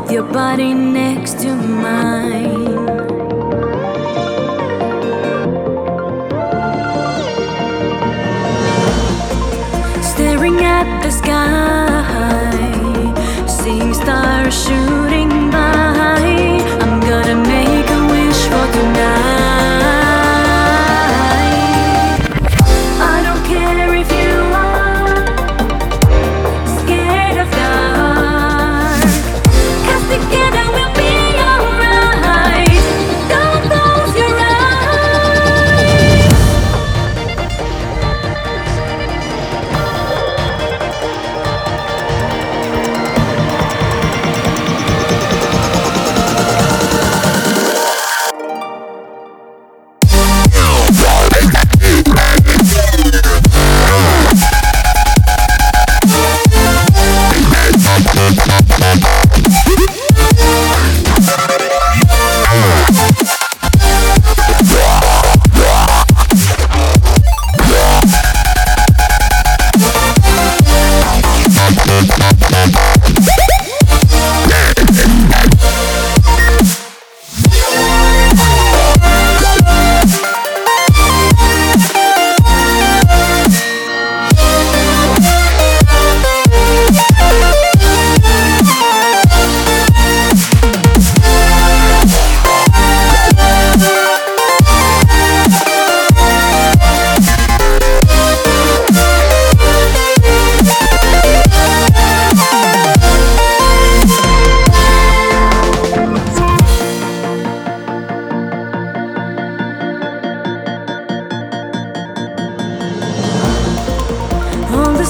with your body next to mine. Staring at the sky.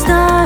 stars.